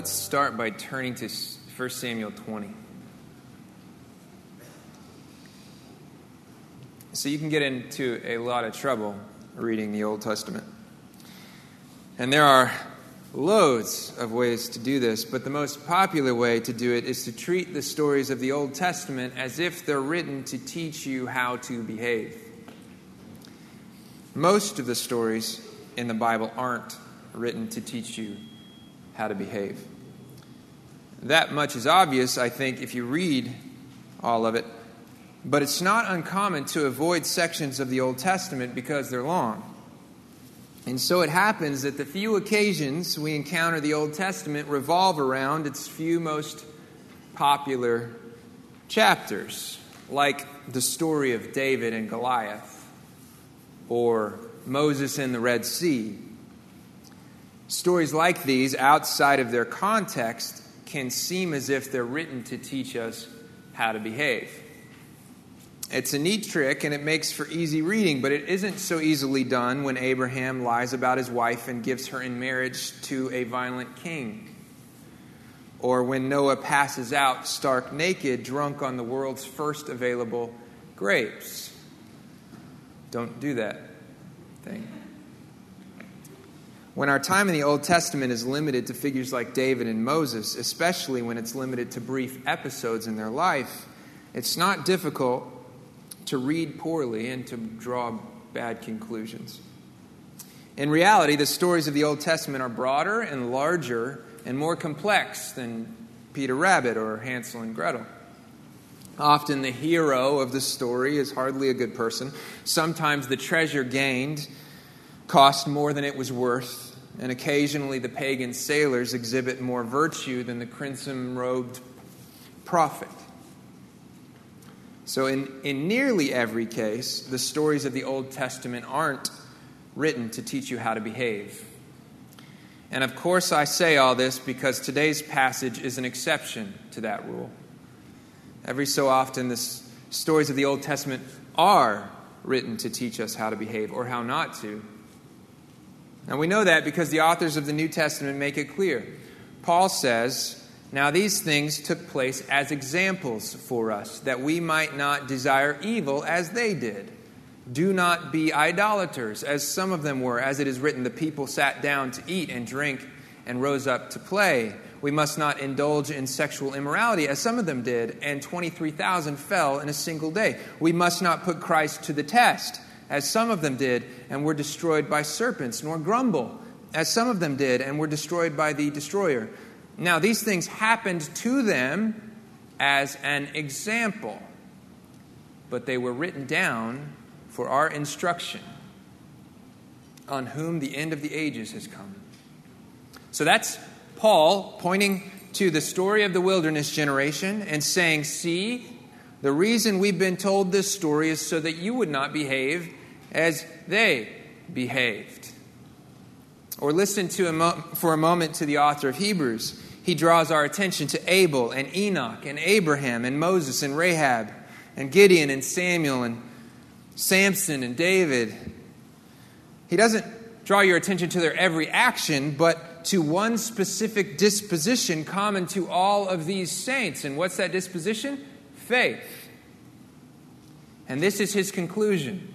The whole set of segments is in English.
let's start by turning to 1 Samuel 20. So you can get into a lot of trouble reading the Old Testament. And there are loads of ways to do this, but the most popular way to do it is to treat the stories of the Old Testament as if they're written to teach you how to behave. Most of the stories in the Bible aren't written to teach you how to behave. That much is obvious, I think, if you read all of it. But it's not uncommon to avoid sections of the Old Testament because they're long. And so it happens that the few occasions we encounter the Old Testament revolve around its few most popular chapters, like the story of David and Goliath, or Moses and the Red Sea. Stories like these, outside of their context, can seem as if they're written to teach us how to behave. It's a neat trick and it makes for easy reading, but it isn't so easily done when Abraham lies about his wife and gives her in marriage to a violent king. Or when Noah passes out stark naked, drunk on the world's first available grapes. Don't do that thing. When our time in the Old Testament is limited to figures like David and Moses, especially when it's limited to brief episodes in their life, it's not difficult to read poorly and to draw bad conclusions. In reality, the stories of the Old Testament are broader and larger and more complex than Peter Rabbit or Hansel and Gretel. Often the hero of the story is hardly a good person. Sometimes the treasure gained cost more than it was worth, and occasionally the pagan sailors exhibit more virtue than the crimson robed prophet. So, in, in nearly every case, the stories of the Old Testament aren't written to teach you how to behave. And of course, I say all this because today's passage is an exception to that rule. Every so often, the stories of the Old Testament are written to teach us how to behave or how not to. And we know that because the authors of the New Testament make it clear. Paul says, now, these things took place as examples for us, that we might not desire evil as they did. Do not be idolaters, as some of them were, as it is written, the people sat down to eat and drink and rose up to play. We must not indulge in sexual immorality, as some of them did, and 23,000 fell in a single day. We must not put Christ to the test, as some of them did, and were destroyed by serpents, nor grumble, as some of them did, and were destroyed by the destroyer. Now, these things happened to them as an example, but they were written down for our instruction, on whom the end of the ages has come. So that's Paul pointing to the story of the wilderness generation and saying, See, the reason we've been told this story is so that you would not behave as they behaved. Or listen to a mo- for a moment to the author of Hebrews he draws our attention to Abel and Enoch and Abraham and Moses and Rahab and Gideon and Samuel and Samson and David. He doesn't draw your attention to their every action, but to one specific disposition common to all of these saints. And what's that disposition? Faith. And this is his conclusion.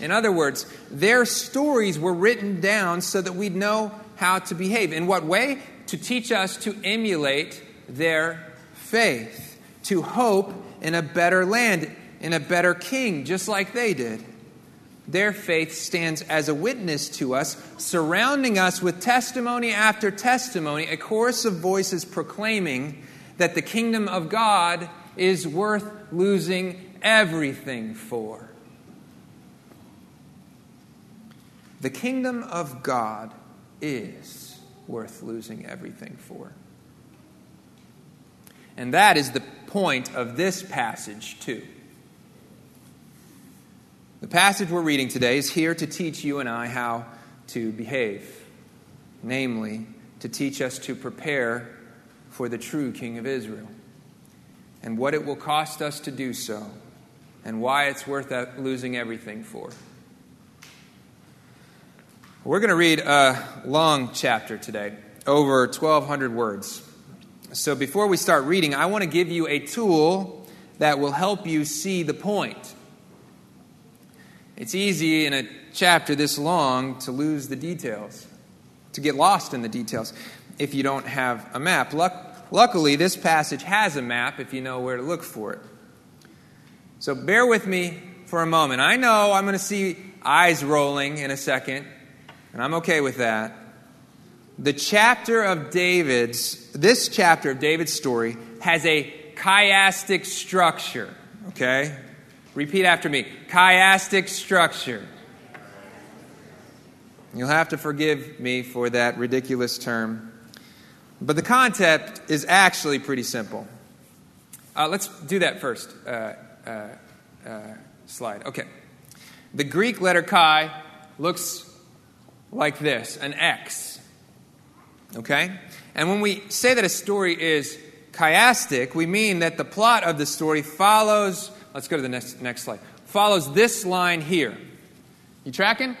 In other words, their stories were written down so that we'd know how to behave. In what way? to teach us to emulate their faith, to hope in a better land, in a better king, just like they did. Their faith stands as a witness to us, surrounding us with testimony after testimony, a chorus of voices proclaiming that the kingdom of God is worth losing everything for. The kingdom of God is worth losing everything for. And that is the point of this passage, too. The passage we're reading today is here to teach you and I how to behave, namely, to teach us to prepare for the true King of Israel, and what it will cost us to do so, and why it's worth uh, losing everything for. We're going to read a long chapter today, over 1,200 words. So before we start reading, I want to give you a tool that will help you see the point. It's easy in a chapter this long to lose the details, to get lost in the details if you don't have a map. Luck- luckily, this passage has a map if you know where to look for it. So bear with me for a moment. I know I'm going to see eyes rolling in a second, and I'm okay with that. The chapter of David's, this chapter of David's story has a chiastic structure, okay? Repeat after me chiastic structure. You'll have to forgive me for that ridiculous term. But the concept is actually pretty simple. Uh, let's do that first uh, uh, uh slide. Okay. The Greek letter chi looks like this an X. Okay? And when we say that a story is chiastic, we mean that the plot of the story follows Let's go to the next, next slide. Follows this line here. You tracking?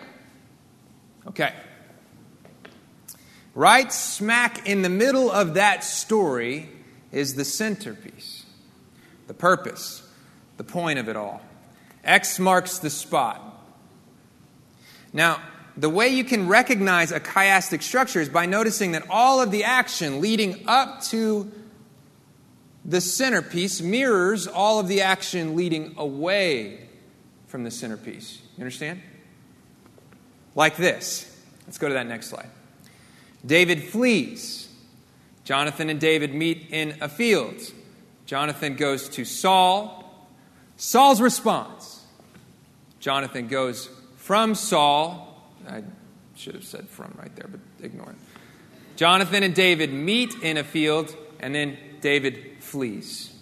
Okay. Right smack in the middle of that story is the centerpiece, the purpose, the point of it all. X marks the spot. Now, the way you can recognize a chiastic structure is by noticing that all of the action leading up to the centerpiece mirrors all of the action leading away from the centerpiece. You understand? Like this. Let's go to that next slide. David flees. Jonathan and David meet in a field. Jonathan goes to Saul. Saul's response. Jonathan goes from Saul. I should have said from right there, but ignore it. Jonathan and David meet in a field, and then David flees.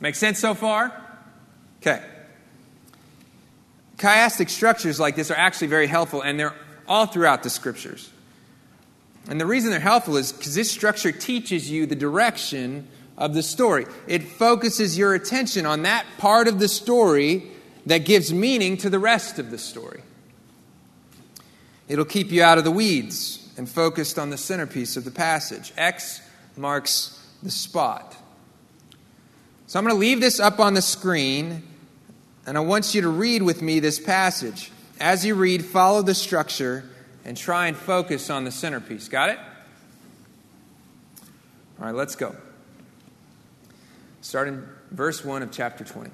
Make sense so far? Okay. Chiastic structures like this are actually very helpful, and they're all throughout the scriptures. And the reason they're helpful is because this structure teaches you the direction of the story. It focuses your attention on that part of the story that gives meaning to the rest of the story. It'll keep you out of the weeds and focused on the centerpiece of the passage. X marks the spot. So I'm going to leave this up on the screen, and I want you to read with me this passage. As you read, follow the structure and try and focus on the centerpiece. Got it? All right, let's go. Start in verse 1 of chapter 20.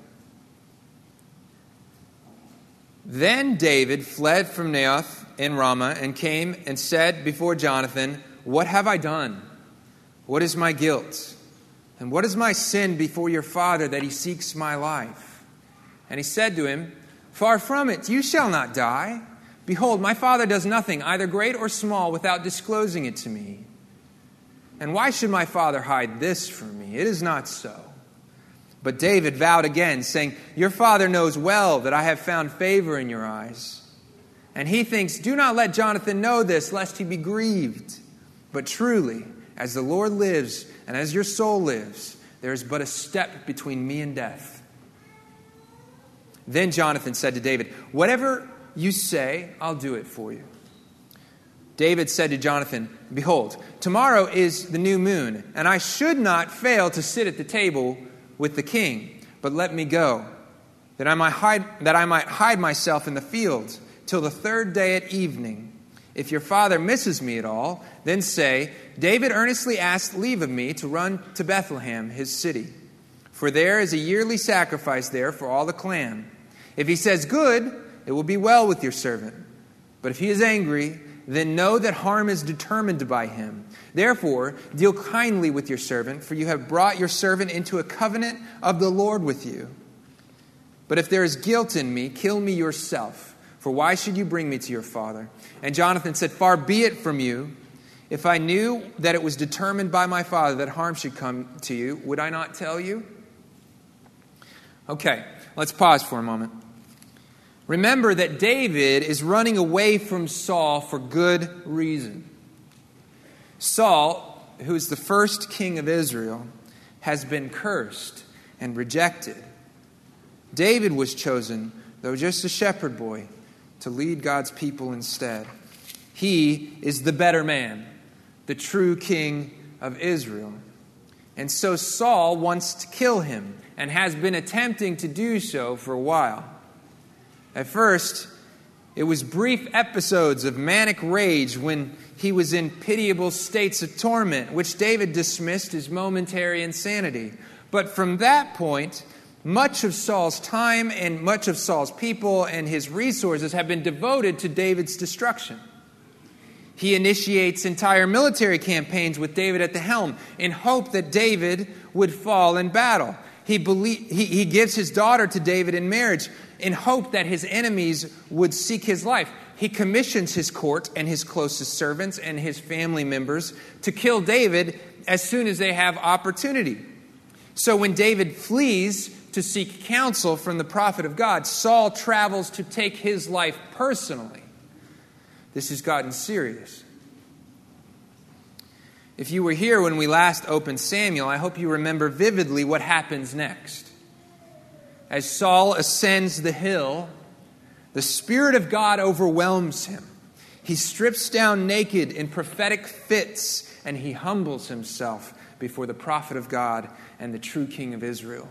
Then David fled from Naioth in Ramah and came and said before Jonathan, What have I done? What is my guilt? And what is my sin before your father that he seeks my life? And he said to him, Far from it, you shall not die. Behold, my father does nothing, either great or small, without disclosing it to me. And why should my father hide this from me? It is not so. But David vowed again, saying, Your father knows well that I have found favor in your eyes. And he thinks, Do not let Jonathan know this, lest he be grieved. But truly, as the Lord lives and as your soul lives, there is but a step between me and death. Then Jonathan said to David, Whatever you say, I'll do it for you. David said to Jonathan, Behold, tomorrow is the new moon, and I should not fail to sit at the table with the king. But let me go, that I might hide, that I might hide myself in the field till the third day at evening. If your father misses me at all, then say, David earnestly asked leave of me to run to Bethlehem, his city. For there is a yearly sacrifice there for all the clan. If he says, Good, it will be well with your servant. But if he is angry, then know that harm is determined by him. Therefore, deal kindly with your servant, for you have brought your servant into a covenant of the Lord with you. But if there is guilt in me, kill me yourself. For why should you bring me to your father? And Jonathan said, Far be it from you. If I knew that it was determined by my Father that harm should come to you, would I not tell you? Okay, let's pause for a moment. Remember that David is running away from Saul for good reason. Saul, who is the first king of Israel, has been cursed and rejected. David was chosen, though just a shepherd boy, to lead God's people instead. He is the better man the true king of Israel. And so Saul wants to kill him and has been attempting to do so for a while. At first, it was brief episodes of manic rage when he was in pitiable states of torment, which David dismissed as momentary insanity. But from that point, much of Saul's time and much of Saul's people and his resources have been devoted to David's destruction. He initiates entire military campaigns with David at the helm in hope that David would fall in battle. He, belie- he, he gives his daughter to David in marriage in hope that his enemies would seek his life. He commissions his court and his closest servants and his family members to kill David as soon as they have opportunity. So when David flees to seek counsel from the prophet of God, Saul travels to take his life personally. This has gotten serious. If you were here when we last opened Samuel, I hope you remember vividly what happens next. As Saul ascends the hill, the Spirit of God overwhelms him. He strips down naked in prophetic fits and he humbles himself before the prophet of God and the true king of Israel.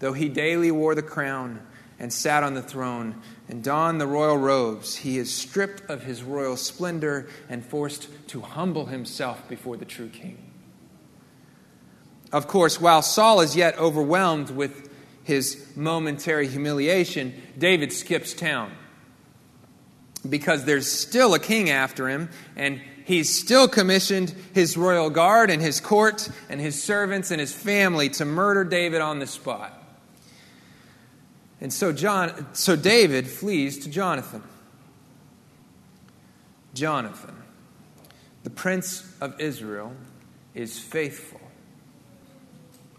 Though he daily wore the crown and sat on the throne, and donned the royal robes, he is stripped of his royal splendor and forced to humble himself before the true king. Of course, while Saul is yet overwhelmed with his momentary humiliation, David skips town because there's still a king after him, and he's still commissioned his royal guard and his court and his servants and his family to murder David on the spot. And so, John, so David flees to Jonathan. Jonathan, the prince of Israel, is faithful.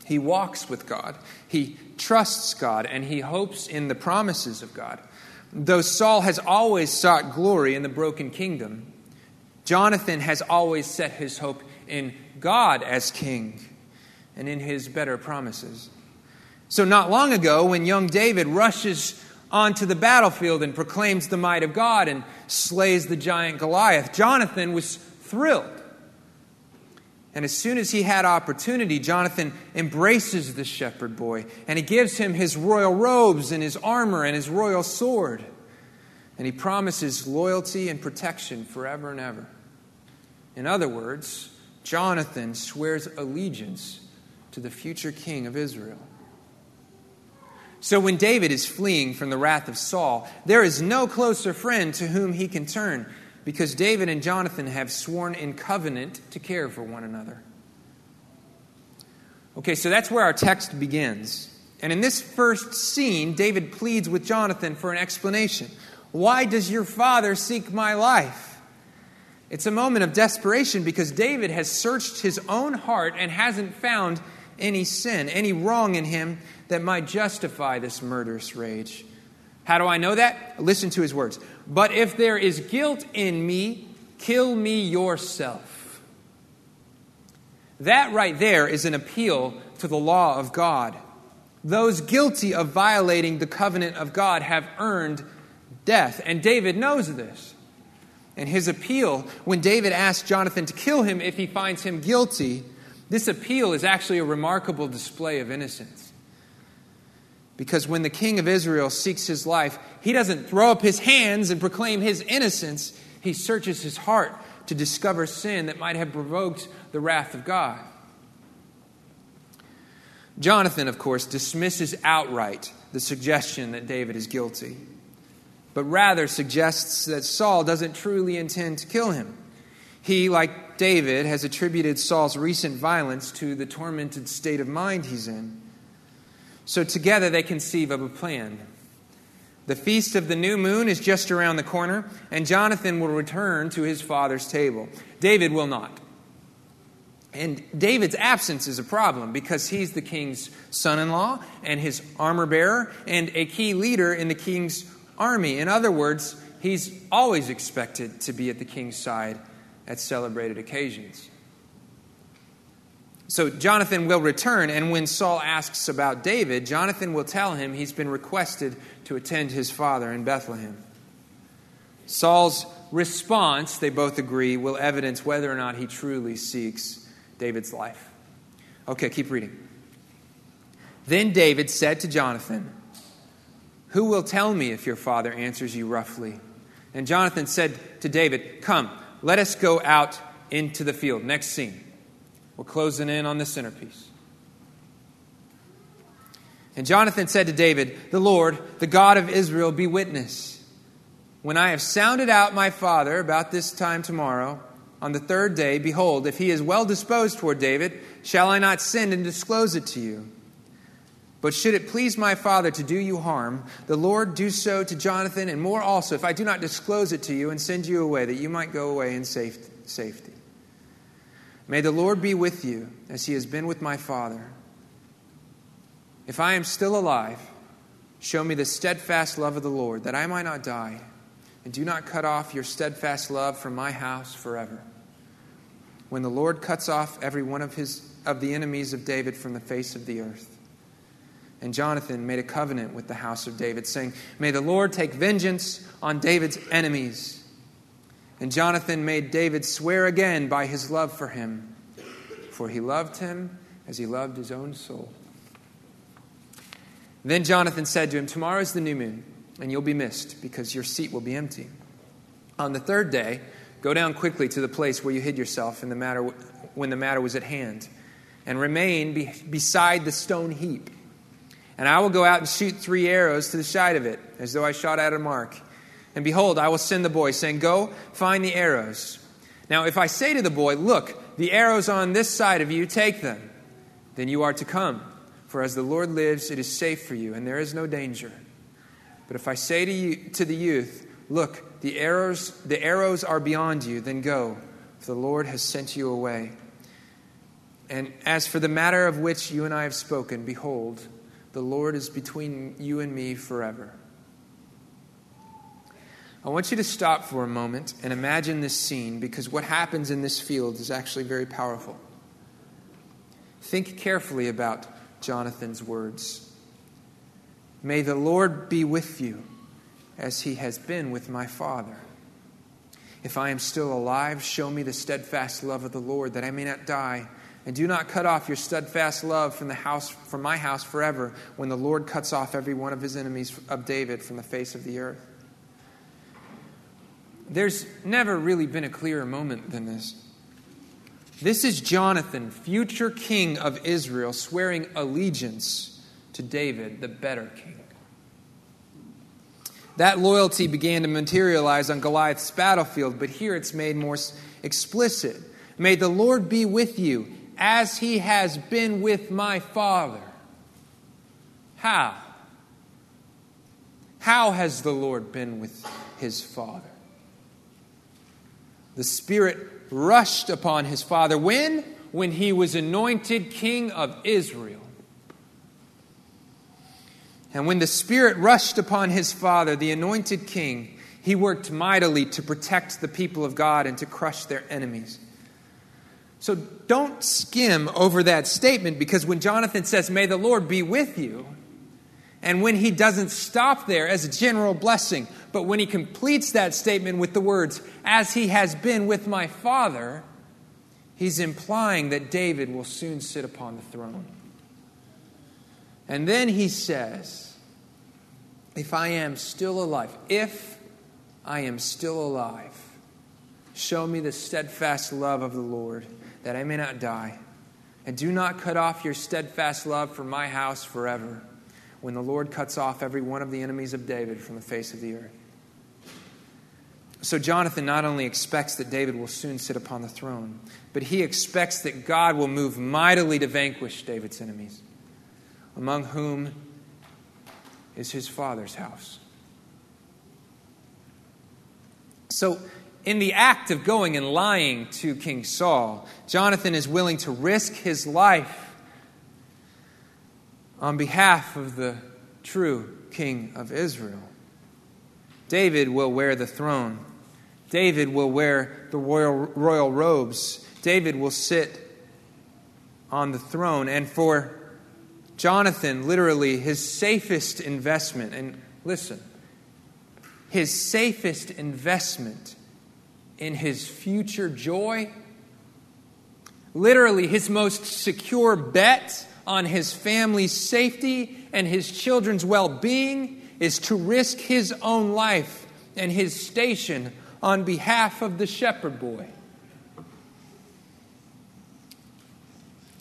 He walks with God, he trusts God, and he hopes in the promises of God. Though Saul has always sought glory in the broken kingdom, Jonathan has always set his hope in God as king and in his better promises. So, not long ago, when young David rushes onto the battlefield and proclaims the might of God and slays the giant Goliath, Jonathan was thrilled. And as soon as he had opportunity, Jonathan embraces the shepherd boy and he gives him his royal robes and his armor and his royal sword. And he promises loyalty and protection forever and ever. In other words, Jonathan swears allegiance to the future king of Israel. So when David is fleeing from the wrath of Saul, there is no closer friend to whom he can turn because David and Jonathan have sworn in covenant to care for one another. Okay, so that's where our text begins. And in this first scene, David pleads with Jonathan for an explanation. Why does your father seek my life? It's a moment of desperation because David has searched his own heart and hasn't found any sin, any wrong in him that might justify this murderous rage. How do I know that? Listen to his words. But if there is guilt in me, kill me yourself. That right there is an appeal to the law of God. Those guilty of violating the covenant of God have earned death, and David knows this. And his appeal, when David asks Jonathan to kill him if he finds him guilty, this appeal is actually a remarkable display of innocence. Because when the king of Israel seeks his life, he doesn't throw up his hands and proclaim his innocence. He searches his heart to discover sin that might have provoked the wrath of God. Jonathan, of course, dismisses outright the suggestion that David is guilty, but rather suggests that Saul doesn't truly intend to kill him. He, like David, has attributed Saul's recent violence to the tormented state of mind he's in. So together they conceive of a plan. The feast of the new moon is just around the corner, and Jonathan will return to his father's table. David will not. And David's absence is a problem because he's the king's son in law and his armor bearer and a key leader in the king's army. In other words, he's always expected to be at the king's side at celebrated occasions. So Jonathan will return, and when Saul asks about David, Jonathan will tell him he's been requested to attend his father in Bethlehem. Saul's response, they both agree, will evidence whether or not he truly seeks David's life. Okay, keep reading. Then David said to Jonathan, Who will tell me if your father answers you roughly? And Jonathan said to David, Come, let us go out into the field. Next scene. We're closing in on the centerpiece. And Jonathan said to David, The Lord, the God of Israel, be witness. When I have sounded out my father about this time tomorrow, on the third day, behold, if he is well disposed toward David, shall I not send and disclose it to you? But should it please my father to do you harm, the Lord do so to Jonathan, and more also, if I do not disclose it to you and send you away, that you might go away in safety. May the Lord be with you as he has been with my father. If I am still alive, show me the steadfast love of the Lord, that I might not die, and do not cut off your steadfast love from my house forever. When the Lord cuts off every one of, his, of the enemies of David from the face of the earth. And Jonathan made a covenant with the house of David, saying, May the Lord take vengeance on David's enemies and Jonathan made David swear again by his love for him, for he loved him as he loved his own soul. Then Jonathan said to him, Tomorrow is the new moon, and you'll be missed, because your seat will be empty. On the third day, go down quickly to the place where you hid yourself in the matter, when the matter was at hand, and remain be, beside the stone heap. And I will go out and shoot three arrows to the side of it, as though I shot at a mark. And behold, I will send the boy, saying, Go, find the arrows. Now, if I say to the boy, Look, the arrows on this side of you, take them, then you are to come. For as the Lord lives, it is safe for you, and there is no danger. But if I say to, you, to the youth, Look, the arrows, the arrows are beyond you, then go, for the Lord has sent you away. And as for the matter of which you and I have spoken, behold, the Lord is between you and me forever. I want you to stop for a moment and imagine this scene because what happens in this field is actually very powerful. Think carefully about Jonathan's words. May the Lord be with you as he has been with my father. If I am still alive, show me the steadfast love of the Lord that I may not die. And do not cut off your steadfast love from the house from my house forever when the Lord cuts off every one of his enemies of David from the face of the earth. There's never really been a clearer moment than this. This is Jonathan, future king of Israel, swearing allegiance to David, the better king. That loyalty began to materialize on Goliath's battlefield, but here it's made more explicit. May the Lord be with you as he has been with my father. How? How has the Lord been with his father? The Spirit rushed upon his father. When? When he was anointed king of Israel. And when the Spirit rushed upon his father, the anointed king, he worked mightily to protect the people of God and to crush their enemies. So don't skim over that statement because when Jonathan says, May the Lord be with you, and when he doesn't stop there as a general blessing, but when he completes that statement with the words, as he has been with my father, he's implying that David will soon sit upon the throne. And then he says, If I am still alive, if I am still alive, show me the steadfast love of the Lord, that I may not die. And do not cut off your steadfast love from my house forever when the Lord cuts off every one of the enemies of David from the face of the earth. So, Jonathan not only expects that David will soon sit upon the throne, but he expects that God will move mightily to vanquish David's enemies, among whom is his father's house. So, in the act of going and lying to King Saul, Jonathan is willing to risk his life on behalf of the true king of Israel. David will wear the throne. David will wear the royal, royal robes. David will sit on the throne. And for Jonathan, literally, his safest investment, and listen, his safest investment in his future joy, literally, his most secure bet on his family's safety and his children's well being is to risk his own life and his station on behalf of the shepherd boy.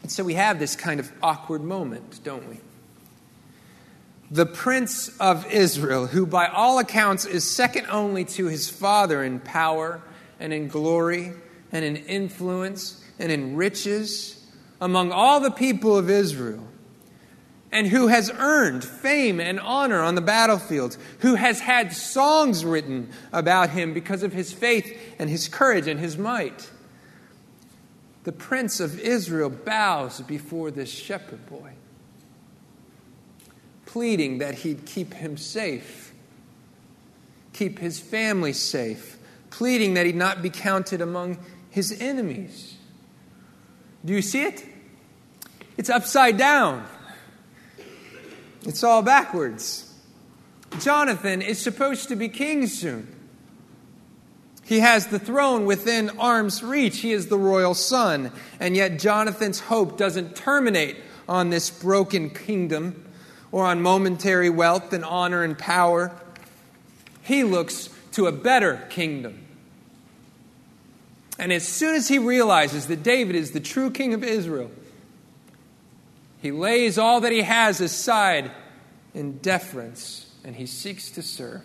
And so we have this kind of awkward moment, don't we? The prince of Israel, who by all accounts is second only to his father in power and in glory and in influence and in riches among all the people of Israel, and who has earned fame and honor on the battlefields, who has had songs written about him because of his faith and his courage and his might. The prince of Israel bows before this shepherd boy, pleading that he'd keep him safe, keep his family safe, pleading that he'd not be counted among his enemies. Do you see it? It's upside down. It's all backwards. Jonathan is supposed to be king soon. He has the throne within arm's reach. He is the royal son. And yet, Jonathan's hope doesn't terminate on this broken kingdom or on momentary wealth and honor and power. He looks to a better kingdom. And as soon as he realizes that David is the true king of Israel, he lays all that he has aside in deference and he seeks to serve.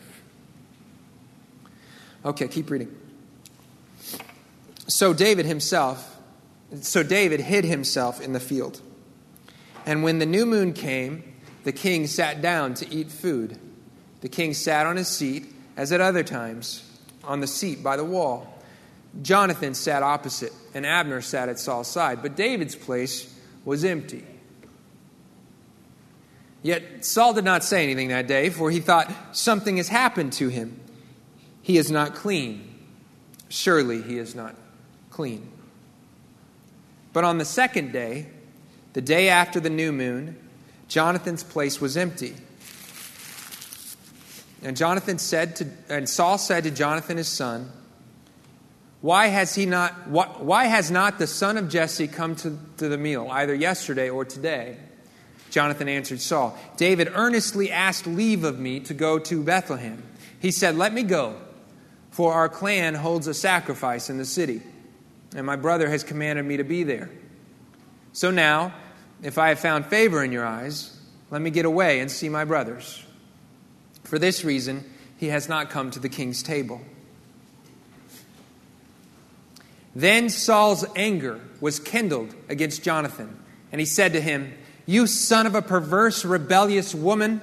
Okay, keep reading. So David himself, so David hid himself in the field. And when the new moon came, the king sat down to eat food. The king sat on his seat, as at other times, on the seat by the wall. Jonathan sat opposite, and Abner sat at Saul's side, but David's place was empty. Yet Saul did not say anything that day, for he thought, Something has happened to him. He is not clean. Surely he is not clean. But on the second day, the day after the new moon, Jonathan's place was empty. And Jonathan said to, and Saul said to Jonathan his son, why has he not, why, why has not the son of Jesse come to, to the meal, either yesterday or today? Jonathan answered Saul, David earnestly asked leave of me to go to Bethlehem. He said, Let me go, for our clan holds a sacrifice in the city, and my brother has commanded me to be there. So now, if I have found favor in your eyes, let me get away and see my brothers. For this reason, he has not come to the king's table. Then Saul's anger was kindled against Jonathan, and he said to him, you son of a perverse, rebellious woman,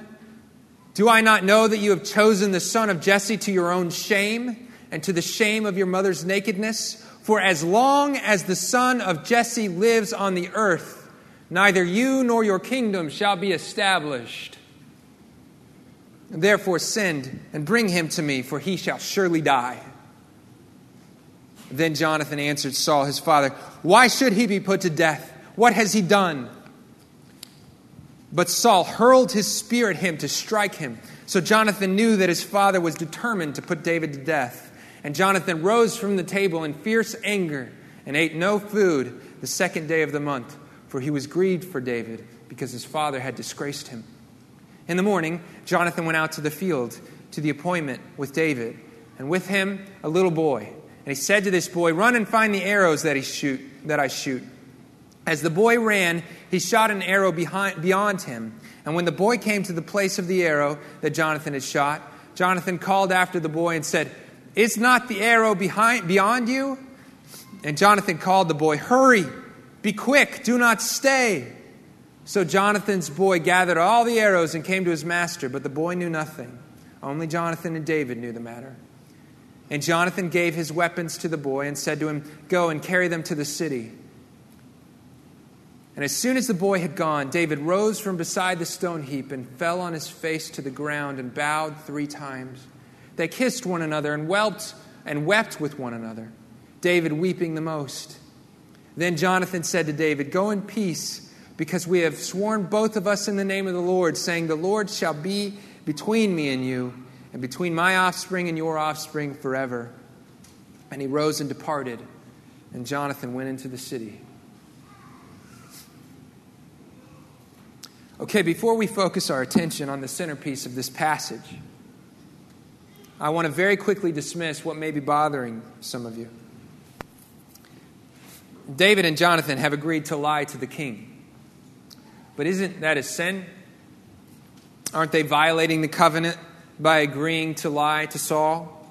do I not know that you have chosen the son of Jesse to your own shame and to the shame of your mother's nakedness? For as long as the son of Jesse lives on the earth, neither you nor your kingdom shall be established. Therefore, send and bring him to me, for he shall surely die. Then Jonathan answered Saul, his father, Why should he be put to death? What has he done? But Saul hurled his spear at him to strike him. So Jonathan knew that his father was determined to put David to death. And Jonathan rose from the table in fierce anger and ate no food the second day of the month, for he was grieved for David because his father had disgraced him. In the morning, Jonathan went out to the field to the appointment with David, and with him a little boy. And he said to this boy, Run and find the arrows that, he shoot, that I shoot. As the boy ran, he shot an arrow behind, beyond him. And when the boy came to the place of the arrow that Jonathan had shot, Jonathan called after the boy and said, Is not the arrow behind, beyond you? And Jonathan called the boy, Hurry, be quick, do not stay. So Jonathan's boy gathered all the arrows and came to his master, but the boy knew nothing. Only Jonathan and David knew the matter. And Jonathan gave his weapons to the boy and said to him, Go and carry them to the city. And as soon as the boy had gone, David rose from beside the stone heap and fell on his face to the ground and bowed three times. They kissed one another and wept and wept with one another, David weeping the most. Then Jonathan said to David, Go in peace, because we have sworn both of us in the name of the Lord, saying, The Lord shall be between me and you and between my offspring and your offspring forever. And he rose and departed, and Jonathan went into the city. Okay, before we focus our attention on the centerpiece of this passage, I want to very quickly dismiss what may be bothering some of you. David and Jonathan have agreed to lie to the king. But isn't that a sin? Aren't they violating the covenant by agreeing to lie to Saul?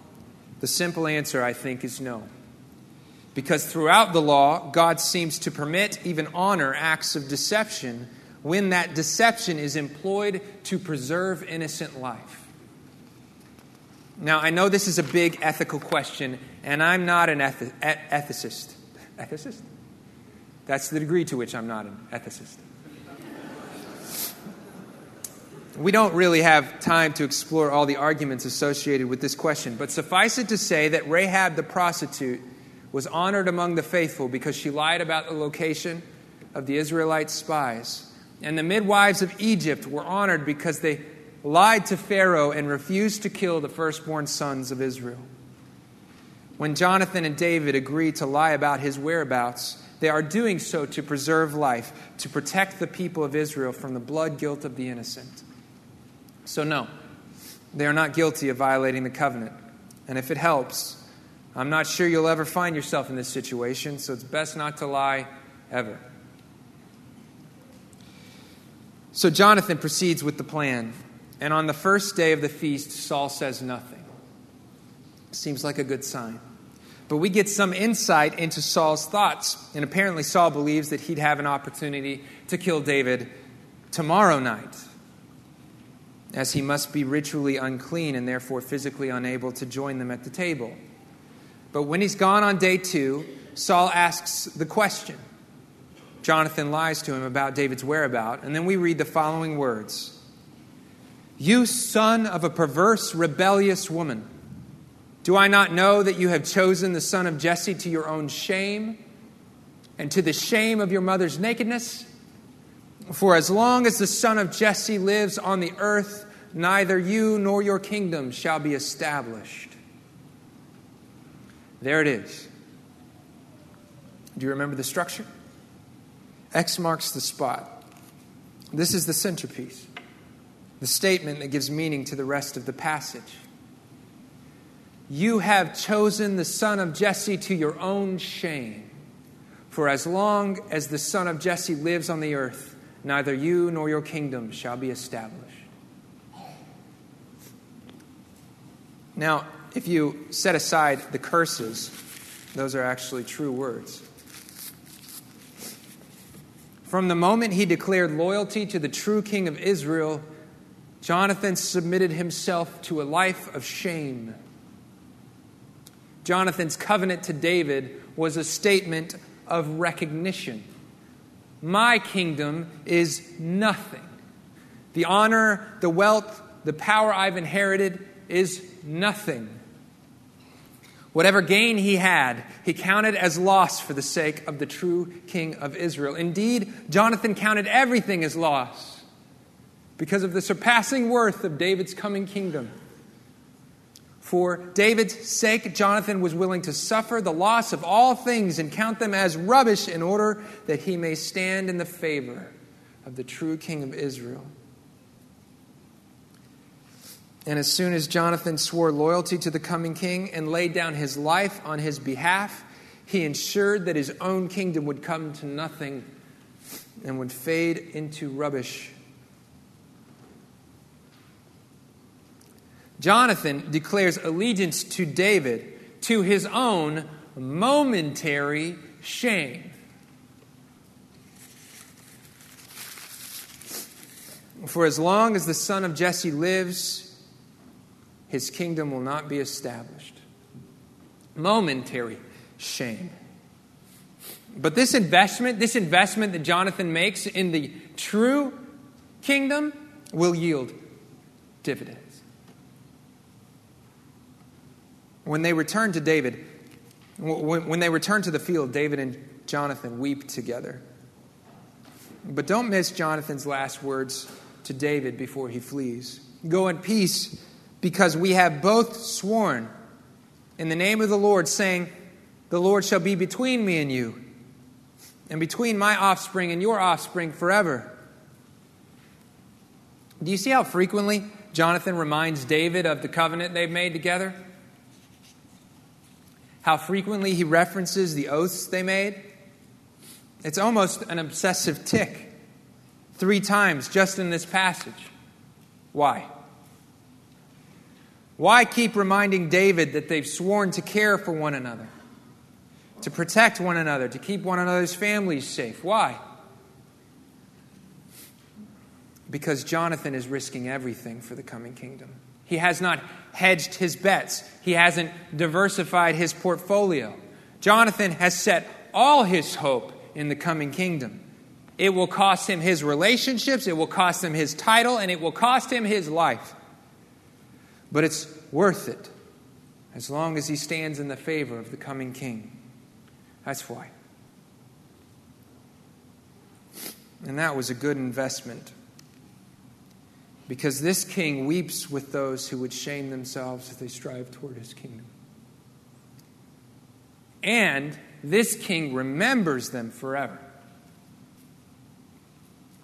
The simple answer, I think, is no. Because throughout the law, God seems to permit, even honor, acts of deception when that deception is employed to preserve innocent life. Now, I know this is a big ethical question, and I'm not an ethicist. Ethicist? That's the degree to which I'm not an ethicist. We don't really have time to explore all the arguments associated with this question, but suffice it to say that Rahab the prostitute was honored among the faithful because she lied about the location of the Israelite spies. And the midwives of Egypt were honored because they lied to Pharaoh and refused to kill the firstborn sons of Israel. When Jonathan and David agree to lie about his whereabouts, they are doing so to preserve life, to protect the people of Israel from the blood guilt of the innocent. So, no, they are not guilty of violating the covenant. And if it helps, I'm not sure you'll ever find yourself in this situation, so it's best not to lie ever. So, Jonathan proceeds with the plan. And on the first day of the feast, Saul says nothing. Seems like a good sign. But we get some insight into Saul's thoughts. And apparently, Saul believes that he'd have an opportunity to kill David tomorrow night as he must be ritually unclean and therefore physically unable to join them at the table. But when he's gone on day two, Saul asks the question. Jonathan lies to him about David's whereabout, and then we read the following words You son of a perverse, rebellious woman, do I not know that you have chosen the son of Jesse to your own shame and to the shame of your mother's nakedness? For as long as the son of Jesse lives on the earth, neither you nor your kingdom shall be established. There it is. Do you remember the structure? X marks the spot. This is the centerpiece, the statement that gives meaning to the rest of the passage. You have chosen the son of Jesse to your own shame. For as long as the son of Jesse lives on the earth, neither you nor your kingdom shall be established. Now, if you set aside the curses, those are actually true words. From the moment he declared loyalty to the true king of Israel, Jonathan submitted himself to a life of shame. Jonathan's covenant to David was a statement of recognition. My kingdom is nothing. The honor, the wealth, the power I've inherited is nothing. Whatever gain he had, he counted as loss for the sake of the true king of Israel. Indeed, Jonathan counted everything as loss because of the surpassing worth of David's coming kingdom. For David's sake, Jonathan was willing to suffer the loss of all things and count them as rubbish in order that he may stand in the favor of the true king of Israel. And as soon as Jonathan swore loyalty to the coming king and laid down his life on his behalf, he ensured that his own kingdom would come to nothing and would fade into rubbish Jonathan declares allegiance to David to his own momentary shame. For as long as the son of Jesse lives, his kingdom will not be established. momentary shame. But this investment, this investment that Jonathan makes in the true kingdom will yield dividends. When they return to David, when they return to the field, David and Jonathan weep together. But don't miss Jonathan's last words to David before he flees. Go in peace, because we have both sworn in the name of the Lord, saying, The Lord shall be between me and you, and between my offspring and your offspring forever. Do you see how frequently Jonathan reminds David of the covenant they've made together? How frequently he references the oaths they made? It's almost an obsessive tic. Three times just in this passage. Why? Why keep reminding David that they've sworn to care for one another, to protect one another, to keep one another's families safe? Why? Because Jonathan is risking everything for the coming kingdom. He has not hedged his bets, he hasn't diversified his portfolio. Jonathan has set all his hope in the coming kingdom. It will cost him his relationships, it will cost him his title, and it will cost him his life. But it's worth it as long as he stands in the favor of the coming king. That's why. And that was a good investment. Because this king weeps with those who would shame themselves as they strive toward his kingdom. And this king remembers them forever.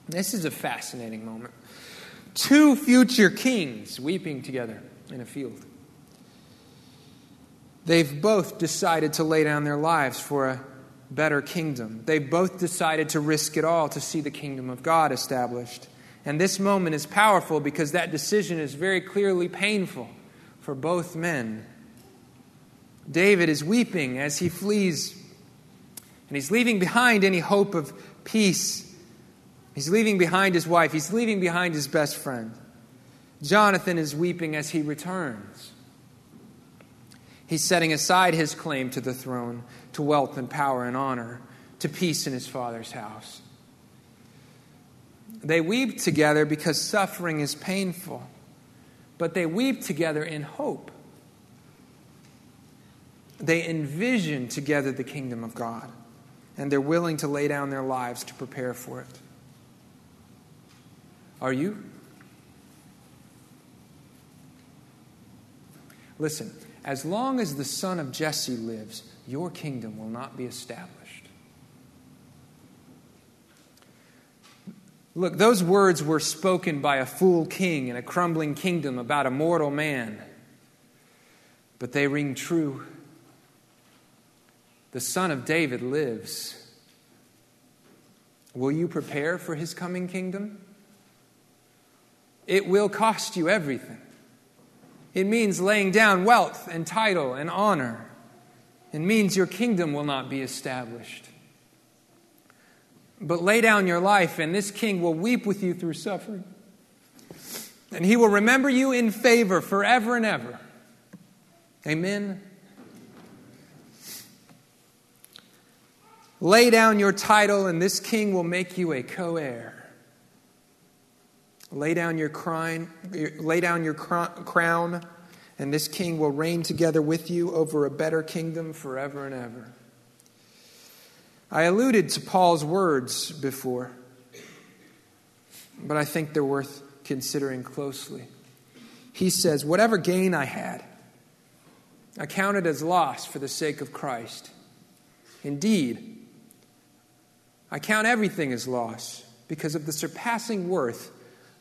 This is a fascinating moment. Two future kings weeping together in a field. They've both decided to lay down their lives for a better kingdom. They've both decided to risk it all to see the kingdom of God established. And this moment is powerful because that decision is very clearly painful for both men. David is weeping as he flees, and he's leaving behind any hope of peace. He's leaving behind his wife, he's leaving behind his best friend. Jonathan is weeping as he returns. He's setting aside his claim to the throne, to wealth and power and honor, to peace in his father's house. They weep together because suffering is painful, but they weep together in hope. They envision together the kingdom of God, and they're willing to lay down their lives to prepare for it. Are you? Listen, as long as the son of Jesse lives, your kingdom will not be established. Look, those words were spoken by a fool king in a crumbling kingdom about a mortal man, but they ring true. The son of David lives. Will you prepare for his coming kingdom? It will cost you everything. It means laying down wealth and title and honor. It means your kingdom will not be established. But lay down your life, and this king will weep with you through suffering. And he will remember you in favor forever and ever. Amen. Lay down your title, and this king will make you a co heir. Lay down your, crown, lay down your crown, and this king will reign together with you over a better kingdom forever and ever. I alluded to Paul's words before, but I think they're worth considering closely. He says, Whatever gain I had, I counted as loss for the sake of Christ. Indeed, I count everything as loss because of the surpassing worth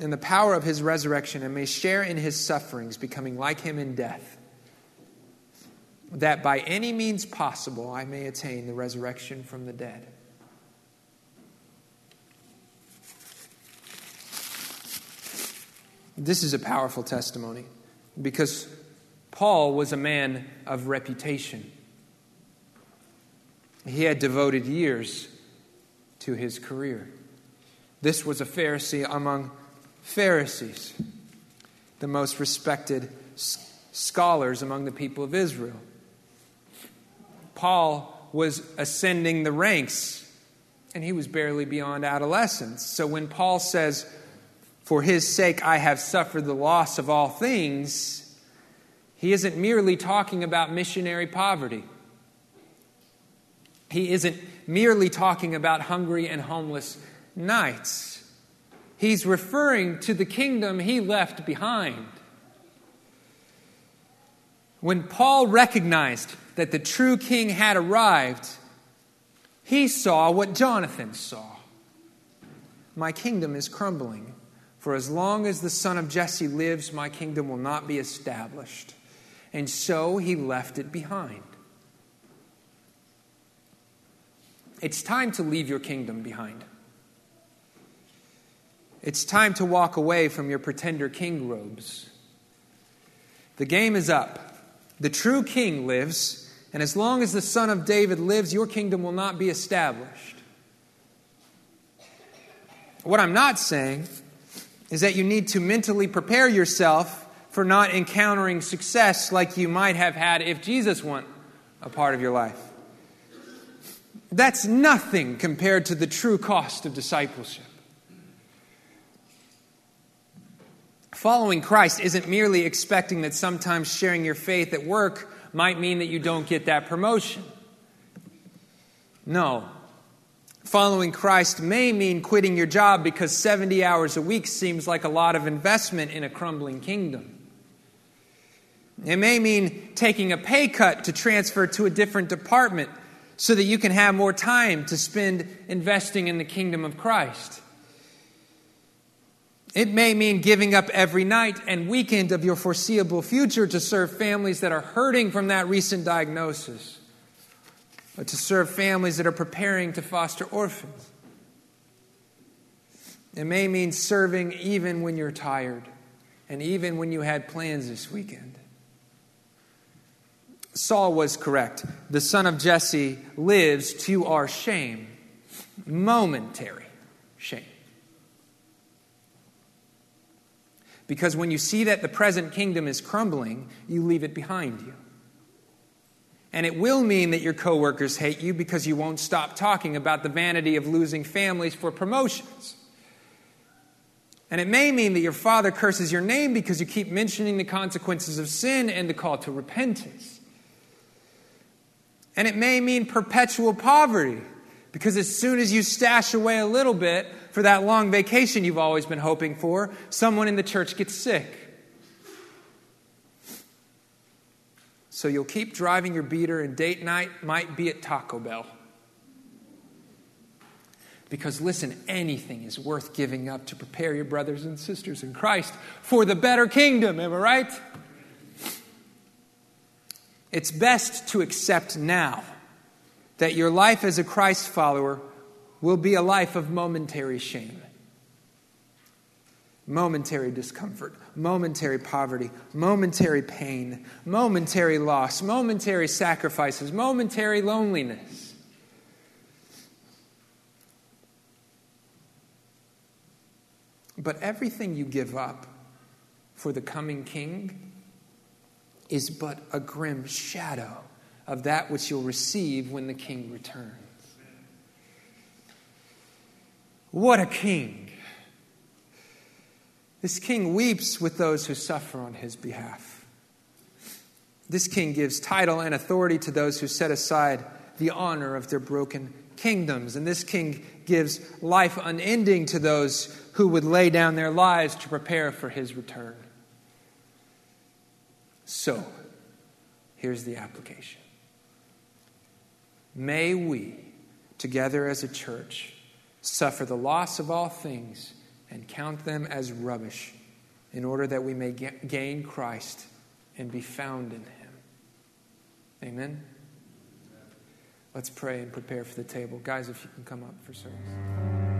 in the power of his resurrection and may share in his sufferings, becoming like him in death, that by any means possible I may attain the resurrection from the dead. This is a powerful testimony because Paul was a man of reputation. He had devoted years to his career. This was a Pharisee among Pharisees, the most respected scholars among the people of Israel. Paul was ascending the ranks, and he was barely beyond adolescence. So when Paul says, For his sake I have suffered the loss of all things, he isn't merely talking about missionary poverty. He isn't merely talking about hungry and homeless nights. He's referring to the kingdom he left behind. When Paul recognized that the true king had arrived, he saw what Jonathan saw. My kingdom is crumbling, for as long as the son of Jesse lives, my kingdom will not be established and so he left it behind. It's time to leave your kingdom behind. It's time to walk away from your pretender king robes. The game is up. The true king lives, and as long as the son of David lives, your kingdom will not be established. What I'm not saying is that you need to mentally prepare yourself for not encountering success like you might have had if Jesus weren't a part of your life. That's nothing compared to the true cost of discipleship. Following Christ isn't merely expecting that sometimes sharing your faith at work might mean that you don't get that promotion. No. Following Christ may mean quitting your job because 70 hours a week seems like a lot of investment in a crumbling kingdom. It may mean taking a pay cut to transfer to a different department so that you can have more time to spend investing in the kingdom of Christ. It may mean giving up every night and weekend of your foreseeable future to serve families that are hurting from that recent diagnosis, or to serve families that are preparing to foster orphans. It may mean serving even when you're tired and even when you had plans this weekend. Saul was correct. The son of Jesse lives to our shame, momentary shame. Because when you see that the present kingdom is crumbling, you leave it behind you. And it will mean that your coworkers hate you because you won't stop talking about the vanity of losing families for promotions. And it may mean that your father curses your name because you keep mentioning the consequences of sin and the call to repentance. And it may mean perpetual poverty, because as soon as you stash away a little bit for that long vacation you've always been hoping for, someone in the church gets sick. So you'll keep driving your beater, and date night might be at Taco Bell. Because listen, anything is worth giving up to prepare your brothers and sisters in Christ for the better kingdom, am I right? It's best to accept now that your life as a Christ follower will be a life of momentary shame, momentary discomfort, momentary poverty, momentary pain, momentary loss, momentary sacrifices, momentary loneliness. But everything you give up for the coming king is but a grim shadow of that which you'll receive when the king returns. What a king! This king weeps with those who suffer on his behalf. This king gives title and authority to those who set aside the honor of their broken kingdoms. And this king gives life unending to those who would lay down their lives to prepare for his return. So, here's the application. May we, together as a church, suffer the loss of all things and count them as rubbish in order that we may gain Christ and be found in Him. Amen. Let's pray and prepare for the table. Guys, if you can come up for service.